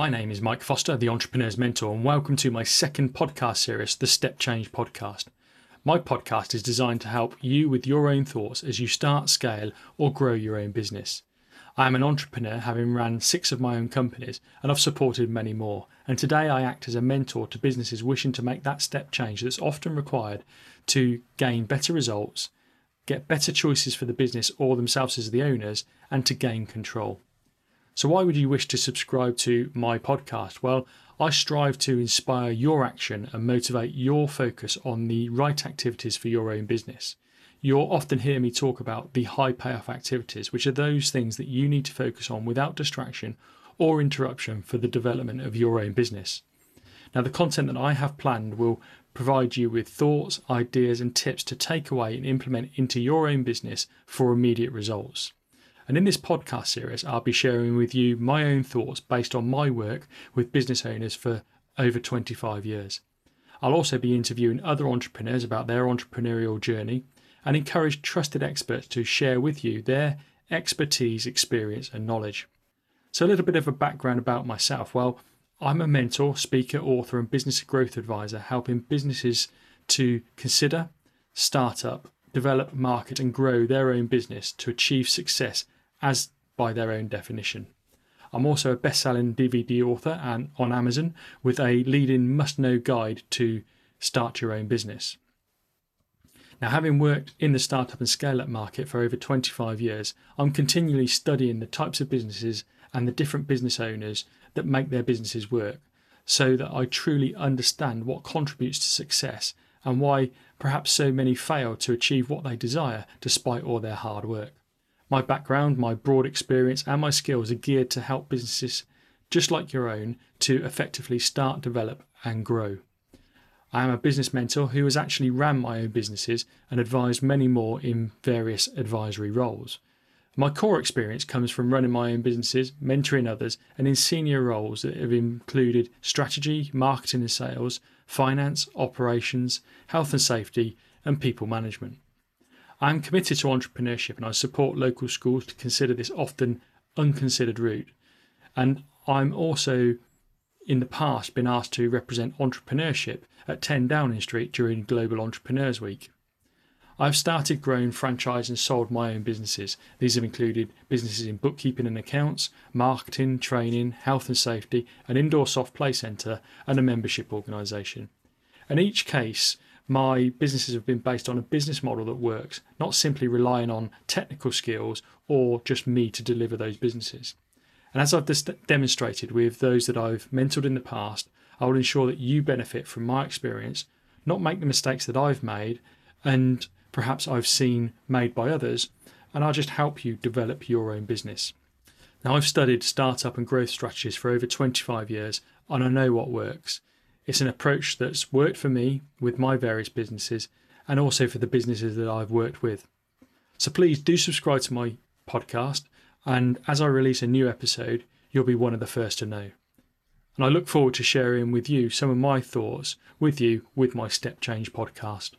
My name is Mike Foster, the Entrepreneur's Mentor, and welcome to my second podcast series, the Step Change Podcast. My podcast is designed to help you with your own thoughts as you start, scale, or grow your own business. I am an entrepreneur, having ran six of my own companies, and I've supported many more. And today I act as a mentor to businesses wishing to make that step change that's often required to gain better results, get better choices for the business or themselves as the owners, and to gain control. So, why would you wish to subscribe to my podcast? Well, I strive to inspire your action and motivate your focus on the right activities for your own business. You'll often hear me talk about the high payoff activities, which are those things that you need to focus on without distraction or interruption for the development of your own business. Now, the content that I have planned will provide you with thoughts, ideas, and tips to take away and implement into your own business for immediate results. And in this podcast series, I'll be sharing with you my own thoughts based on my work with business owners for over 25 years. I'll also be interviewing other entrepreneurs about their entrepreneurial journey and encourage trusted experts to share with you their expertise, experience, and knowledge. So, a little bit of a background about myself. Well, I'm a mentor, speaker, author, and business growth advisor, helping businesses to consider, start up, develop, market, and grow their own business to achieve success as by their own definition. I'm also a best selling DVD author and on Amazon with a leading must know guide to start your own business. Now, having worked in the startup and scale up market for over 25 years, I'm continually studying the types of businesses and the different business owners that make their businesses work so that I truly understand what contributes to success and why perhaps so many fail to achieve what they desire despite all their hard work. My background, my broad experience, and my skills are geared to help businesses just like your own to effectively start, develop, and grow. I am a business mentor who has actually ran my own businesses and advised many more in various advisory roles. My core experience comes from running my own businesses, mentoring others, and in senior roles that have included strategy, marketing and sales, finance, operations, health and safety, and people management. I am committed to entrepreneurship and I support local schools to consider this often unconsidered route. And I'm also in the past been asked to represent entrepreneurship at 10 Downing Street during Global Entrepreneurs Week. I've started, grown, franchised, and sold my own businesses. These have included businesses in bookkeeping and accounts, marketing, training, health and safety, an indoor soft play centre, and a membership organisation. In each case, my businesses have been based on a business model that works, not simply relying on technical skills or just me to deliver those businesses. And as I've demonstrated with those that I've mentored in the past, I will ensure that you benefit from my experience, not make the mistakes that I've made and perhaps I've seen made by others, and I'll just help you develop your own business. Now, I've studied startup and growth strategies for over 25 years, and I know what works. It's an approach that's worked for me with my various businesses and also for the businesses that I've worked with. So please do subscribe to my podcast, and as I release a new episode, you'll be one of the first to know. And I look forward to sharing with you some of my thoughts with you with my Step Change podcast.